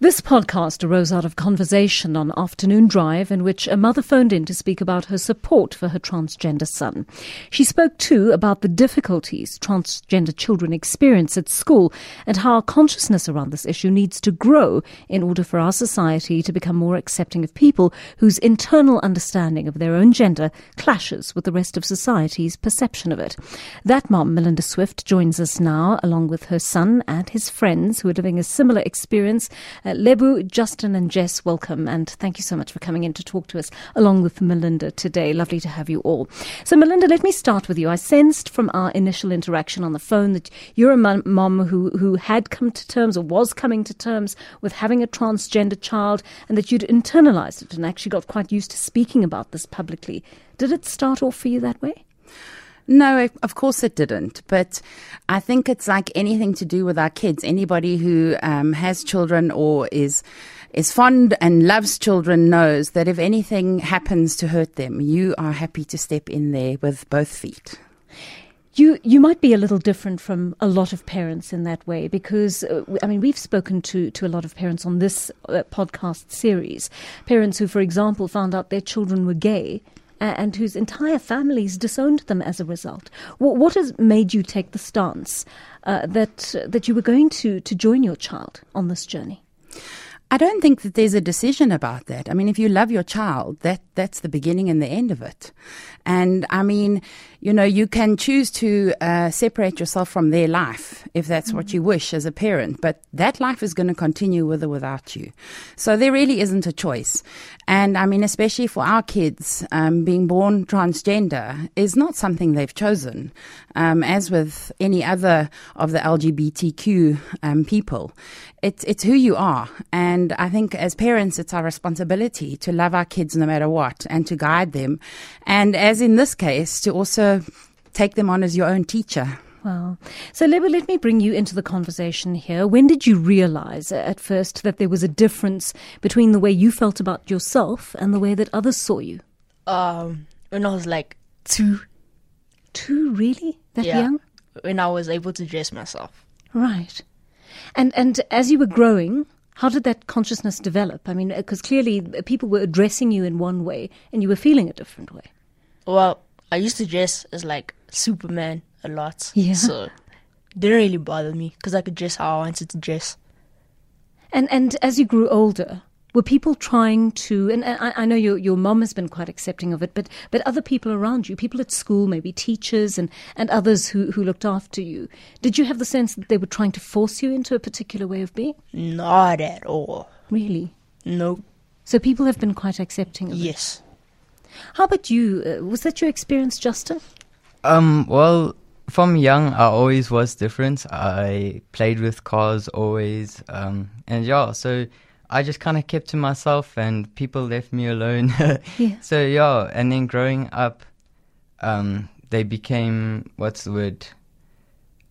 This podcast arose out of conversation on Afternoon Drive in which a mother phoned in to speak about her support for her transgender son. She spoke too about the difficulties transgender children experience at school and how our consciousness around this issue needs to grow in order for our society to become more accepting of people whose internal understanding of their own gender clashes with the rest of society's perception of it. That mom, Melinda Swift, joins us now along with her son and his friends who are living a similar experience. Uh, Lebo, Justin, and Jess, welcome, and thank you so much for coming in to talk to us along with Melinda today. Lovely to have you all. So, Melinda, let me start with you. I sensed from our initial interaction on the phone that you're a mom who, who had come to terms or was coming to terms with having a transgender child and that you'd internalized it and actually got quite used to speaking about this publicly. Did it start off for you that way? No, of course it didn't. But I think it's like anything to do with our kids. Anybody who um, has children or is is fond and loves children knows that if anything happens to hurt them, you are happy to step in there with both feet. You you might be a little different from a lot of parents in that way because uh, I mean we've spoken to to a lot of parents on this uh, podcast series, parents who, for example, found out their children were gay and whose entire families disowned them as a result. What, has made you take the stance uh, that that you were going to to join your child on this journey? I don't think that there's a decision about that. I mean, if you love your child, that that's the beginning and the end of it. And I mean, you know, you can choose to uh, separate yourself from their life if that's mm-hmm. what you wish as a parent, but that life is going to continue with or without you. So there really isn't a choice. And I mean, especially for our kids, um, being born transgender is not something they've chosen. Um, as with any other of the LGBTQ um, people, it's it's who you are. And I think as parents, it's our responsibility to love our kids no matter what and to guide them. And as in this case, to also take them on as your own teacher. Wow. So, Lebo, let me bring you into the conversation here. When did you realize at first that there was a difference between the way you felt about yourself and the way that others saw you? Um, when I was like two. Two, really? That yeah, young? When I was able to dress myself. Right. And and as you were growing, how did that consciousness develop? I mean, because clearly people were addressing you in one way and you were feeling a different way. Well, I used to dress as like Superman a lot. Yeah. So it didn't really bother me because I could dress how I wanted to dress. And and as you grew older, were people trying to? And, and I, I, know your your mom has been quite accepting of it, but but other people around you, people at school, maybe teachers and and others who who looked after you, did you have the sense that they were trying to force you into a particular way of being? Not at all. Really? No. So people have been quite accepting of yes. it. How about you? Uh, was that your experience, Justin? Um. Well, from young, I always was different. I played with cars always, um, and yeah, so I just kind of kept to myself, and people left me alone. yeah. So yeah, and then growing up, um, they became what's the word?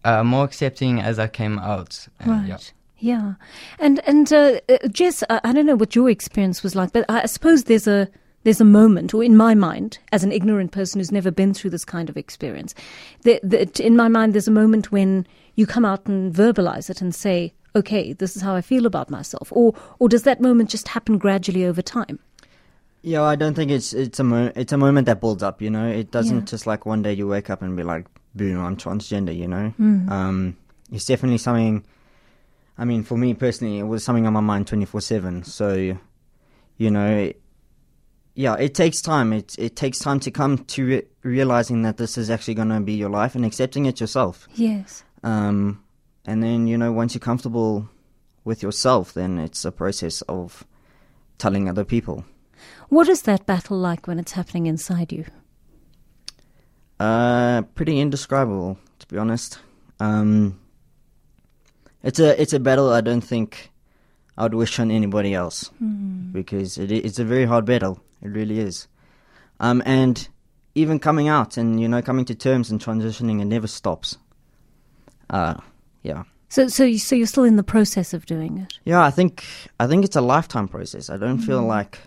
Uh, more accepting as I came out. right. Yeah. Yeah, and and uh, uh Jess, I, I don't know what your experience was like, but I suppose there's a there's a moment, or in my mind, as an ignorant person who's never been through this kind of experience, that, that in my mind, there's a moment when you come out and verbalize it and say, okay, this is how I feel about myself, or or does that moment just happen gradually over time? Yeah, I don't think it's it's a mo- it's a moment that builds up. You know, it doesn't yeah. just like one day you wake up and be like, boom, I'm transgender. You know, mm. um, it's definitely something. I mean, for me personally, it was something on my mind twenty four seven. So, you know, yeah, it takes time. It it takes time to come to re- realizing that this is actually going to be your life and accepting it yourself. Yes. Um, and then you know once you're comfortable with yourself, then it's a process of telling other people. What is that battle like when it's happening inside you? Uh, pretty indescribable, to be honest. Um, it's a it's a battle I don't think I would wish on anybody else mm. because it, it's a very hard battle. It really is. Um, and even coming out and you know coming to terms and transitioning, it never stops. Uh, yeah. So, so, you, so you're still in the process of doing it. Yeah, I think I think it's a lifetime process. I don't mm. feel like,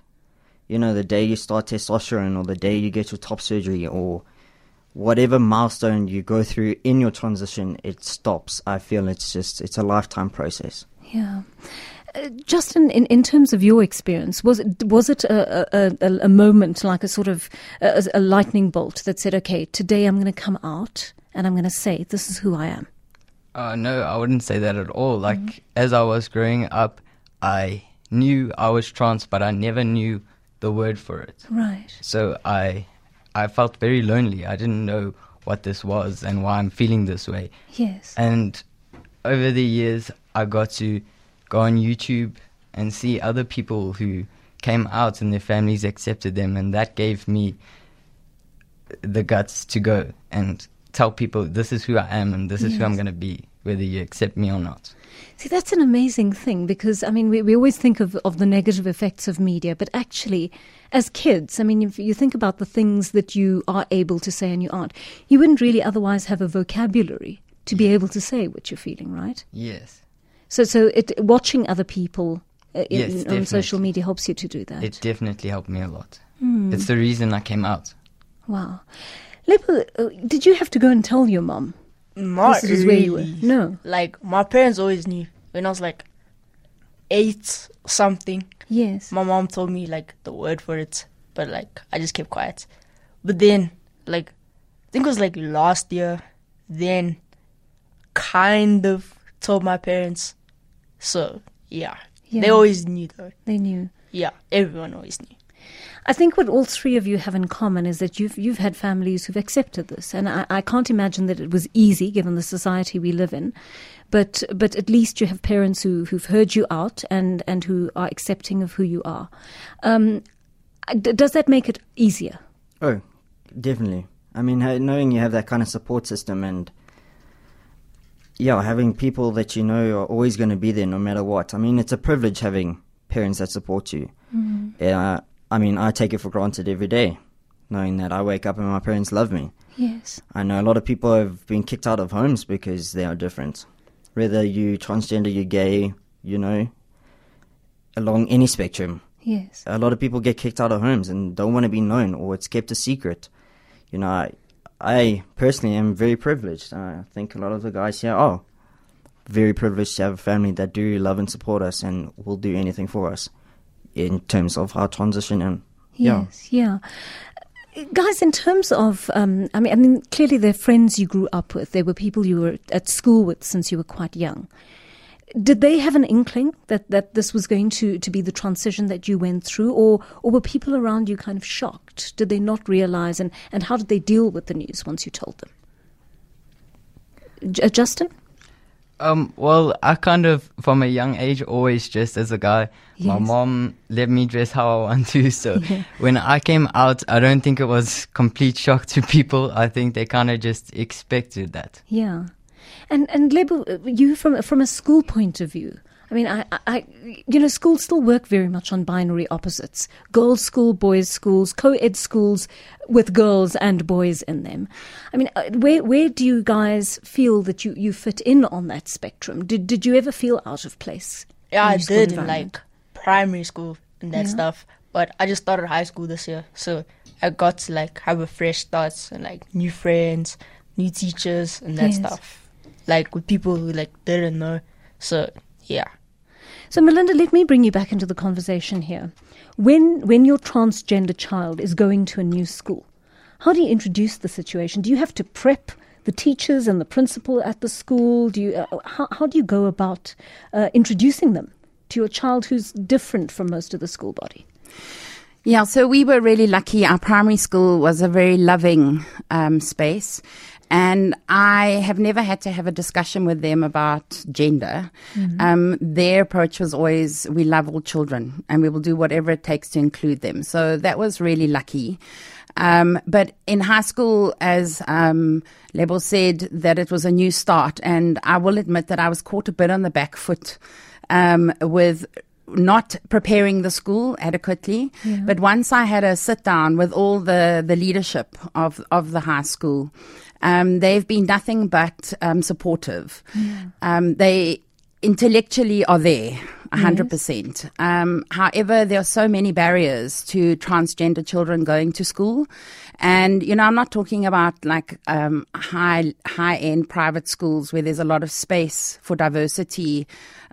you know, the day you start testosterone or the day you get your top surgery or whatever milestone you go through in your transition, it stops. I feel it's just it's a lifetime process. Yeah. Uh, Justin, in, in terms of your experience, was it was it a, a, a, a moment like a sort of a, a lightning bolt that said, "Okay, today I'm going to come out and I'm going to say this is who I am." Uh, no, I wouldn't say that at all. Like as I was growing up, I knew I was trans, but I never knew the word for it. Right. So I, I felt very lonely. I didn't know what this was and why I'm feeling this way. Yes. And over the years, I got to go on YouTube and see other people who came out and their families accepted them, and that gave me the guts to go and tell people this is who I am and this is who I'm going to be, whether you accept me or not. See, that's an amazing thing because, I mean, we, we always think of, of the negative effects of media, but actually, as kids, I mean, if you think about the things that you are able to say and you aren't, you wouldn't really otherwise have a vocabulary to be able to say what you're feeling, right? Yes. So, so it, watching other people uh, in- on social media helps you to do that. It definitely helped me a lot. Hmm. It's the reason I came out. wow. Lebo, uh, did you have to go and tell your mom Not this is where you were? No. Like my parents always knew when I was like eight something. Yes. My mom told me like the word for it, but like I just kept quiet. But then, like, I think it was like last year, then kind of told my parents. So yeah, Yeah. they always knew though. They knew. Yeah, everyone always knew. I think what all three of you have in common is that you've you've had families who've accepted this, and I, I can't imagine that it was easy given the society we live in. But but at least you have parents who who've heard you out and and who are accepting of who you are. Um, d- does that make it easier? Oh, definitely. I mean, knowing you have that kind of support system and yeah, having people that you know are always going to be there no matter what. I mean, it's a privilege having parents that support you. Yeah, I mean, I take it for granted every day, knowing that I wake up and my parents love me. Yes. I know a lot of people have been kicked out of homes because they are different. Whether you transgender, you're gay, you know, along any spectrum Yes. a lot of people get kicked out of homes and don't want to be known or it's kept a secret. You know, I, I personally am very privileged. I think a lot of the guys here are very privileged to have a family that do love and support us and will do anything for us in terms of our transition and. Yes, yeah. Guys, in terms of, um, I mean, I mean, clearly they're friends you grew up with. They were people you were at school with since you were quite young. Did they have an inkling that, that this was going to, to be the transition that you went through, or or were people around you kind of shocked? Did they not realize, and, and how did they deal with the news once you told them? J- uh, Justin? Um, well, I kind of, from a young age, always dressed as a guy. My mom let me dress how I want to. So Yeah. when I came out, I don't think it was complete shock to people. I think they kind of just expected that. Yeah, and and Lebo, uh, you from from a school point of view. I mean, I, I- you know, schools still work very much on binary opposites: girls' school, boys' schools, co-ed schools with girls and boys in them. I mean, uh, where where do you guys feel that you, you fit in on that spectrum? Did did you ever feel out of place? Yeah, I did in like primary school and that Yeah. stuff. But I just started high school this year, so I got to like have a fresh start and like new friends, new teachers and that Yes. stuff. Like with people who like didn't know. So yeah. So, Melinda, let me bring you back into the conversation here. When when your transgender child is going to a new school, how do you introduce the situation? Do you have to prep the teachers and the principal at the school? Do you uh, how how do you go about uh, introducing them to your child who's different from most of the school body? Yeah, so we were really lucky. Our primary school was a very loving um, space. And I have never had to have a discussion with them about gender. Um, their approach was always, we love all children and we will do whatever it takes to include them. So that was really lucky. Um, but in high school, as um, Lebo said, that it was a new start. And I will admit that I was caught a bit on the back foot um, with not preparing the school adequately. But once I had a sit down with all the, the leadership of, of the high school, um, they've been nothing but um, supportive. Um, they intellectually are there. a hundred percent. Um, however, there are so many barriers to transgender children going to school, and you know, I'm not talking about like um, high high end private schools where there's a lot of space for diversity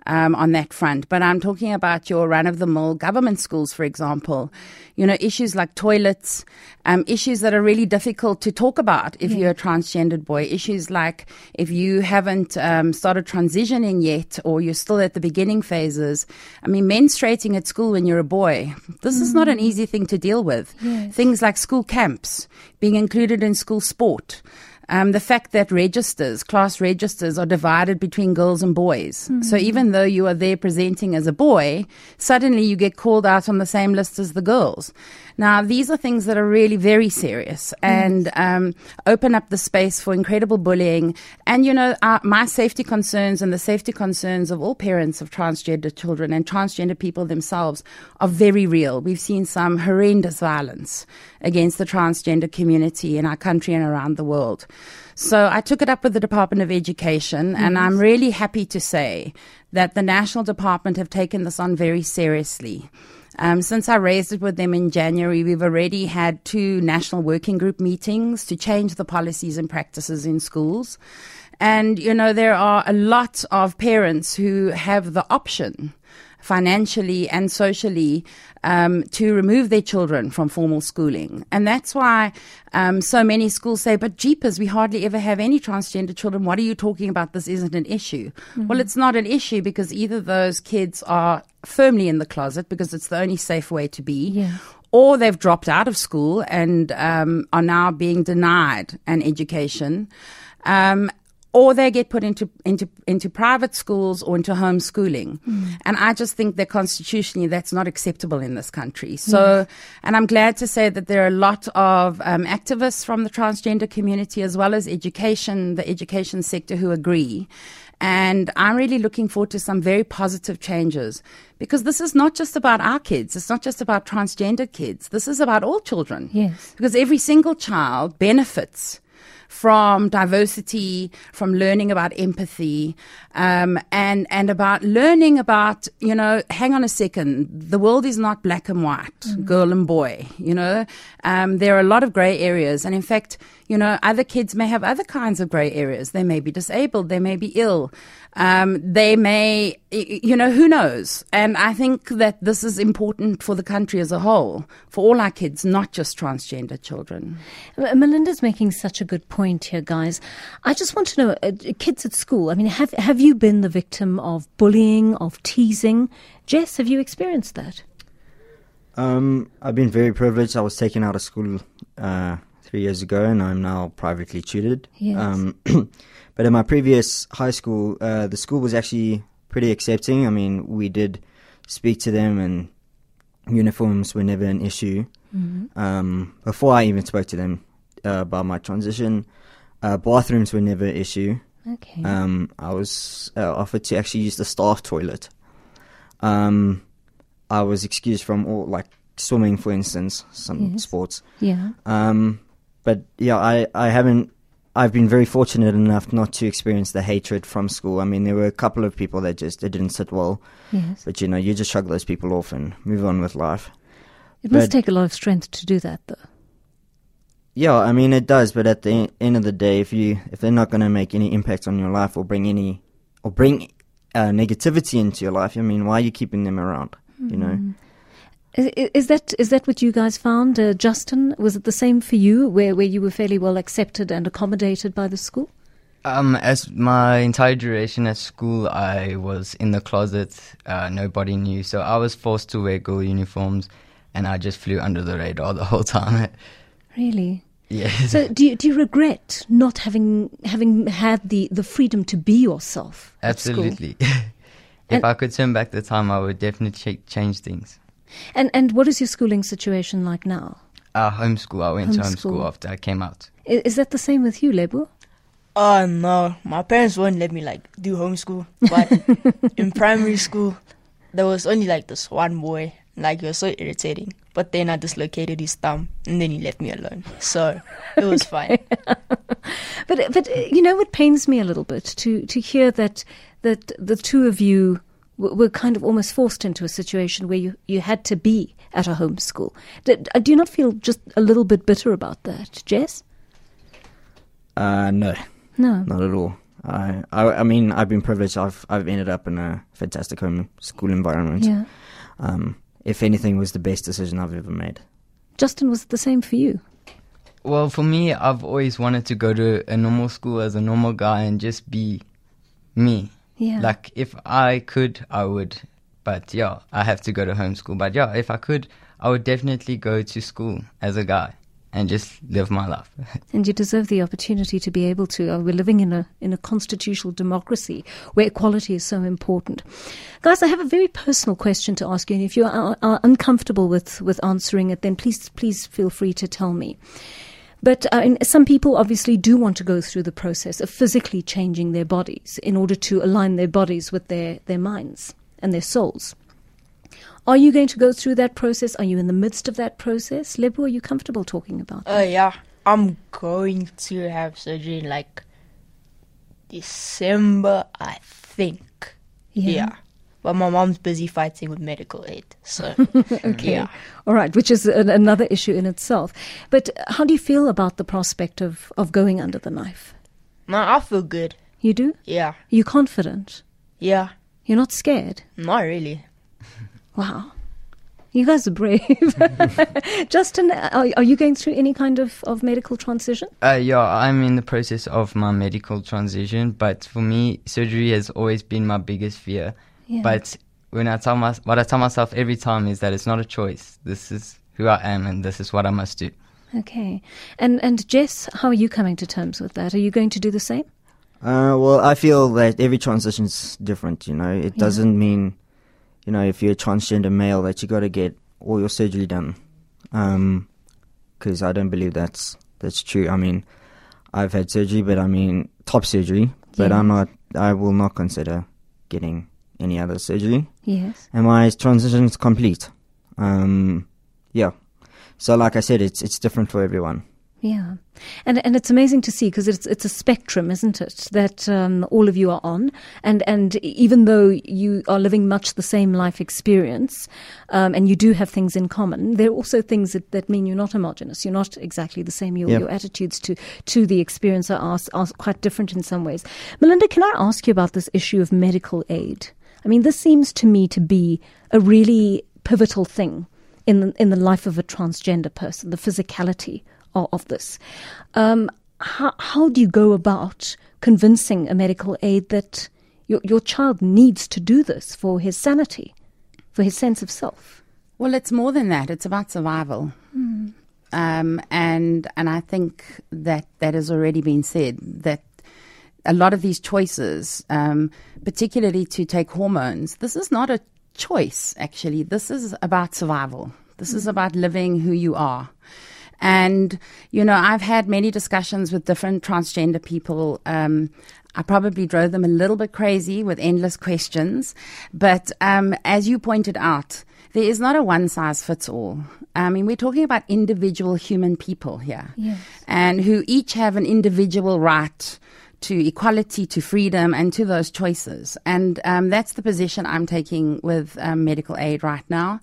um, on that front. But I'm talking about your run of the mill government schools, for example. You know, issues like toilets, um, issues that are really difficult to talk about if you're a transgendered boy, issues like if you haven't um, started transitioning yet or you're still at the beginning phases. I mean, menstruating at school when you're a boy, this is not an easy thing to deal with. Things like school camps, being included in school sport. Um, the fact that registers, class registers, are divided between girls and boys. So even though you are there presenting as a boy, suddenly you get called out on the same list as the girls. Now, these are things that are really very serious and um, open up the space for incredible bullying. And, you know, uh, my safety concerns and the safety concerns of all parents of transgender children and transgender people themselves are very real. We've seen some horrendous violence against the transgender community in our country and around the world. So I took it up with the Department of Education, and I'm really happy to say that the National Department have taken this on very seriously. Um, since I raised it with them in January, we've already had two national working group meetings to change the policies and practices in schools. And, you know, there are a lot of parents who have the option financially and socially um, to remove their children from formal schooling. And that's why um, so many schools say, but jeepers, we hardly ever have any transgender children. What are you talking about? This isn't an issue. Well, it's not an issue because either those kids are firmly in the closet because it's the only safe way to be. Yeah. Or they've dropped out of school and um, are now being denied an education. Um, or they get put into into into private schools or into homeschooling. And I just think that constitutionally that's not acceptable in this country. So, and I'm glad to say that there are a lot of um, activists from the transgender community as well as education, the education sector, who agree. And I'm really looking forward to some very positive changes because this is not just about our kids. It's not just about transgender kids. This is about all children. Yes. Because every single child benefits from diversity, from learning about empathy, um, and and about learning about you know, hang on a second, the world is not black and white, girl and boy. You know, um, there are a lot of grey areas, and in fact, you know, other kids may have other kinds of grey areas. They may be disabled, they may be ill, um, they may, you know, who knows? And I think that this is important for the country as a whole, for all our kids, not just transgender children. Melinda's making such a good point here, guys. I just want to know, uh, kids at school. I mean, have have you been the victim of bullying, of teasing? Jess, have you experienced that? Um, I've been very privileged. I was taken out of school uh, three years ago, and I'm now privately tutored. Yes. Um, but in my previous high school, uh, the school was actually pretty accepting. I mean, we did speak to them, and uniforms were never an issue. Um, before I even spoke to them uh, about my transition, uh, bathrooms were never an issue. Okay. Um, I was uh, offered to actually use the staff toilet. Um, I was excused from all like swimming, for instance, some Yes. sports. yeah. Um, but yeah, I, I haven't. I've been very fortunate enough not to experience the hatred from school. I mean, there were a couple of people that just it didn't sit well, Yes. but you know, you just shrug those people off and move on with life. It must take a lot of strength to do that, though. Yeah, I mean it does, but at the end of the day, if you if they're not going to make any impact on your life or bring any or bring uh, negativity into your life, I mean, why are you keeping them around? You know. Is, is that is that what you guys found, uh, Justin? Was it the same for you, where where you were fairly well accepted and accommodated by the school? Um, as my entire duration at school, I was in the closet. Uh, nobody knew, so I was forced to wear girl uniforms, and I just flew under the radar the whole time. Really? yeah. So do you, do you regret not having having had the, the freedom to be yourself? at? Absolutely. if And- I could turn back the time, I would definitely ch- change things. And and what is your schooling situation like now? Uh, homeschool. I went to Homeschool. homeschool after I came out. I- Is that the same with you, Lebo? Oh no, my parents won't let me like do homeschool. But in primary school, there was only like this one boy. Like he was so irritating. But then I dislocated his thumb, and then he left me alone. So it was fine. But but you know what pains me a little bit to to hear that that the two of you were kind of almost forced into a situation where you, you had to be at a homeschool. Do, do you not feel just a little bit bitter about that, Jess? Uh, no, No. not at all. I, I, I mean, I've been privileged. I've, I've ended up in a fantastic home school environment. Yeah. Um, if anything, was the best decision I've ever made. Justin, was it the same for you? Well, for me, I've always wanted to go to a normal school as a normal guy and just be me. Yeah. Like, if I could, I would. But yeah, I have to go to homeschool. But yeah, if I could, I would definitely go to school as a guy and just live my life. And you deserve the opportunity to be able to. Uh, we're living in a in a constitutional democracy where equality is so important. Guys, I have a very personal question to ask you, and if you are, are uncomfortable with with answering it, then please please feel free to tell me. But uh, some people obviously do want to go through the process of physically changing their bodies in order to align their bodies with their, their minds and their souls. Are you going to go through that process? Are you in the midst of that process? Lebo, are you comfortable talking about that? Uh, yeah, I'm going to have surgery in like December, I think. Yeah. But my mom's busy fighting with medical aid, so Okay. yeah. All right, which is an, another issue in itself. But how do you feel about the prospect of, of going under the knife? No, I feel good. You do? Yeah, Are you confident? yeah. You're not scared? Not really. Wow. You guys are brave. Justin, are, are you going through any kind of, of medical transition? Uh, yeah, I'm in the process of my medical transition, but for me, surgery has always been my biggest fear. Yeah. But when I tell my, what I tell myself every time is that it's not a choice. This is who I am, and this is what I must do. Okay. And and Jess, how are you coming to terms with that? Are you going to do the same? Uh, well, I feel that every transition is different. You know, it Yeah. doesn't mean, you know, if you're a transgender male that you got to get all your surgery done. Because I don't believe that's that's true. I mean, I've had surgery, but I mean top surgery. But Yeah. I'm not. I will not consider getting any other surgery. Yes. And my transition's complete. Um, yeah. So, like I said, it's it's different for everyone. Yeah, and and it's amazing to see because it's it's a spectrum, isn't it? That um, all of you are on, and and even though you are living much the same life experience, um, and you do have things in common, there are also things that, that mean you're not homogenous. You're not exactly the same. Your Yeah. your attitudes to to the experience are, are are quite different in some ways. Melinda, can I ask you about this issue of medical aid? I mean, this seems to me to be a really pivotal thing in the, in the life of a transgender person, the physicality of, of this. Um, how, how do you go about convincing a medical aid that your, your child needs to do this for his sanity, for his sense of self? Well, it's more than that. It's about survival. Um, and and I think that that has already been said that a lot of these choices, um, particularly to take hormones, this is not a choice. Actually, this is about survival. This is about living who you are. And, you know, I've had many discussions with different transgender people. Um, I probably drove them a little bit crazy with endless questions. But um, as you pointed out, there is not a one size fits all. I mean, we're talking about individual human people here. Yes. And who each have an individual right to equality, to freedom, and to those choices. And um, that's the position I'm taking with um, medical aid right now.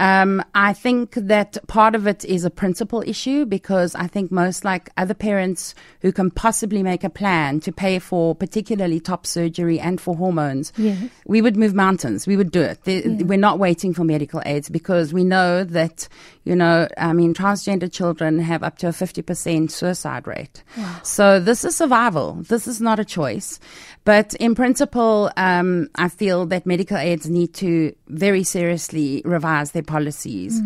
Um, I think that part of it is a principle issue because I think most like other parents who can possibly make a plan to pay for particularly top surgery and for hormones, Yes. we would move mountains. We would do it. The- We're not waiting for medical aids because we know that, you know, I mean, transgender children have up to a 50% suicide rate. So this is survival. This is not a choice. But in principle, um, I feel that medical aids need to very seriously revise their policies.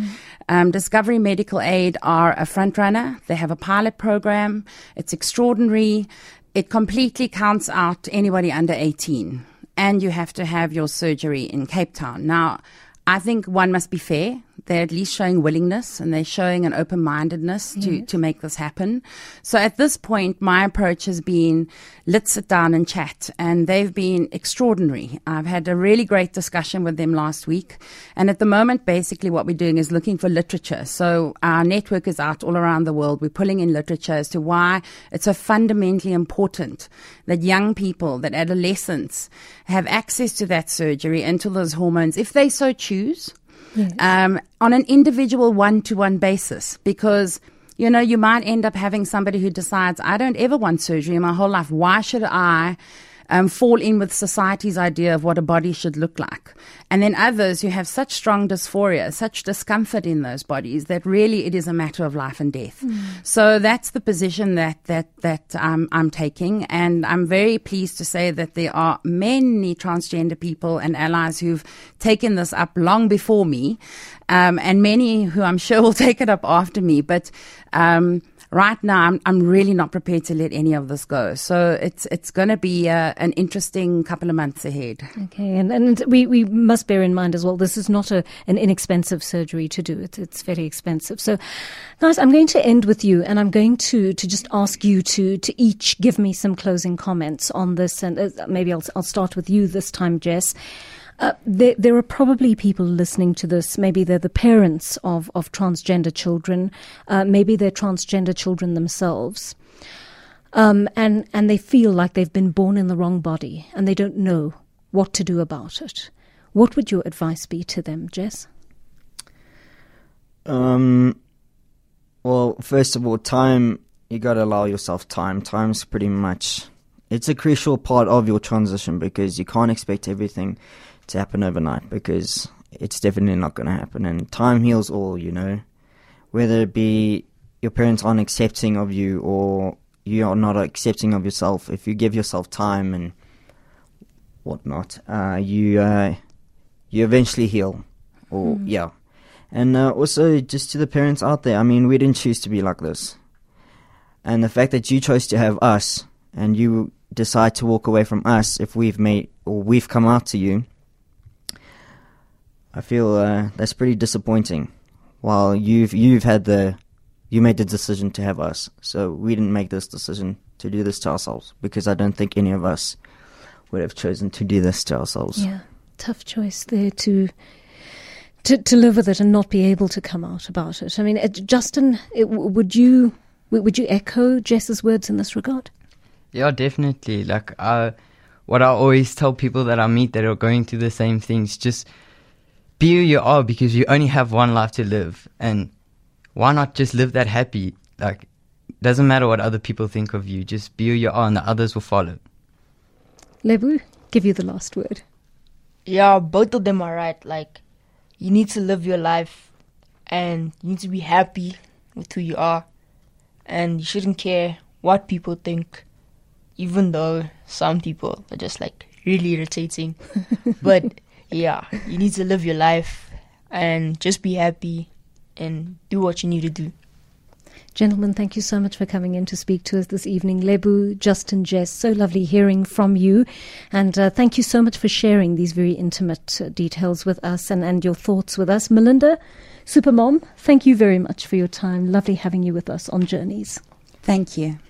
Um, Discovery Medical Aid are a front runner. They have a pilot program. It's extraordinary. It completely counts out anybody under 18. And you have to have your surgery in Cape Town. Now, I think one must be fair. They're at least showing willingness and they're showing an open mindedness to, to make this happen. So at this point, my approach has been let's sit down and chat. And they've been extraordinary. I've had a really great discussion with them last week. And at the moment, basically what we're doing is looking for literature. So our network is out all around the world. We're pulling in literature as to why it's so fundamentally important that young people, that adolescents have access to that surgery and to those hormones if they so choose Yes. um, on an individual one to one basis because you know, you might end up having somebody who decides, I don't ever want surgery in my whole life. Why should I? Um, fall in with society's idea of what a body should look like. And then others who have such strong dysphoria, such discomfort in those bodies that really it is a matter of life and death. Mm. So that's the position that that that um, I'm taking, and I'm very pleased to say that there are many transgender people and allies who've taken this up long before me, um, and many who I'm sure will take it up after me. But um, right now I'm, I'm really not prepared to let any of this go. So it's it's going to be uh, an interesting couple of months ahead. Okay, and, and we, we must bear in mind as well, this is not a, an inexpensive surgery to do. It's, it's very expensive. So, guys, I'm going to end with you and I'm going to, to just ask you to, to each give me some closing comments on this. And uh, maybe I'll, I'll start with you this time, Jess. Uh, there, there, are probably people listening to this. Maybe they're the parents of, of transgender children. Uh, maybe they're transgender children themselves. Um, and, and they feel like they've been born in the wrong body and they don't know what to do about it. What would your advice be to them, Jess? Um, well, first of all, time, you got to allow yourself time. Time's pretty much, it's a crucial part of your transition because you can't expect everything to happen overnight because it's definitely not going to happen. And time heals all, you know. Whether it be your parents aren't accepting of you or you are not accepting of yourself, if you give yourself time and whatnot, uh, you uh, you eventually heal. Or mm. yeah, and uh, also just to the parents out there, I mean, we didn't choose to be like this, and the fact that you chose to have us and you decide to walk away from us if we've made or we've come out to you I feel uh, that's pretty disappointing. While you've you've had the you made the decision to have us, so we didn't make this decision to do this to ourselves because I don't think any of us would have chosen to do this to ourselves. Yeah, tough choice there to to to live with it and not be able to come out about it. I mean, uh, Justin, it, would you would you echo Jess's words in this regard? Yeah, definitely. Like, uh, what I always tell people that I meet that are going through the same things, just be who you are because you only have one life to live. And why not just live that happy? Like, doesn't matter what other people think of you. Just be who you are, and the others will follow. Lebo, give you the last word. Yeah, both of them are right. Like, you need to live your life, and you need to be happy with who you are, and you shouldn't care what people think, even though some people are just like really irritating. but yeah, you need to live your life and just be happy and do what you need to do. Gentlemen, thank you so much for coming in to speak to us this evening. Lebo, Justin, Jess, so lovely hearing from you. And uh, thank you so much for sharing these very intimate uh, details with us and, and your thoughts with us. Melinda, Supermom, thank you very much for your time. Lovely having you with us on Journeys. Thank you.